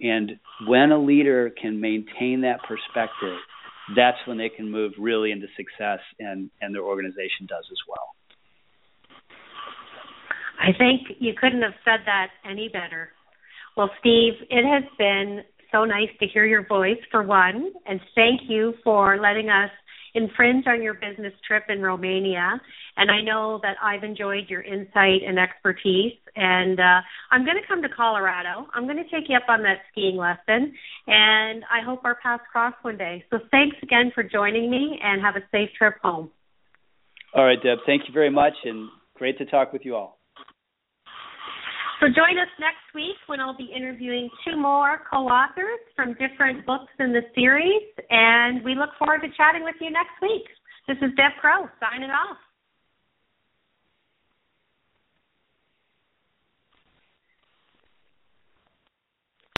And when a leader can maintain that perspective, that's when they can move really into success and and their organization does as well i think you couldn't have said that any better well steve it has been so nice to hear your voice for one and thank you for letting us infringe on your business trip in Romania. And I know that I've enjoyed your insight and expertise. And uh, I'm going to come to Colorado. I'm going to take you up on that skiing lesson. And I hope our paths cross one day. So thanks again for joining me and have a safe trip home. All right, Deb. Thank you very much. And great to talk with you all. So join us next week when I'll be interviewing two more co-authors from different books in the series, and we look forward to chatting with you next week. This is Deb Crow signing off.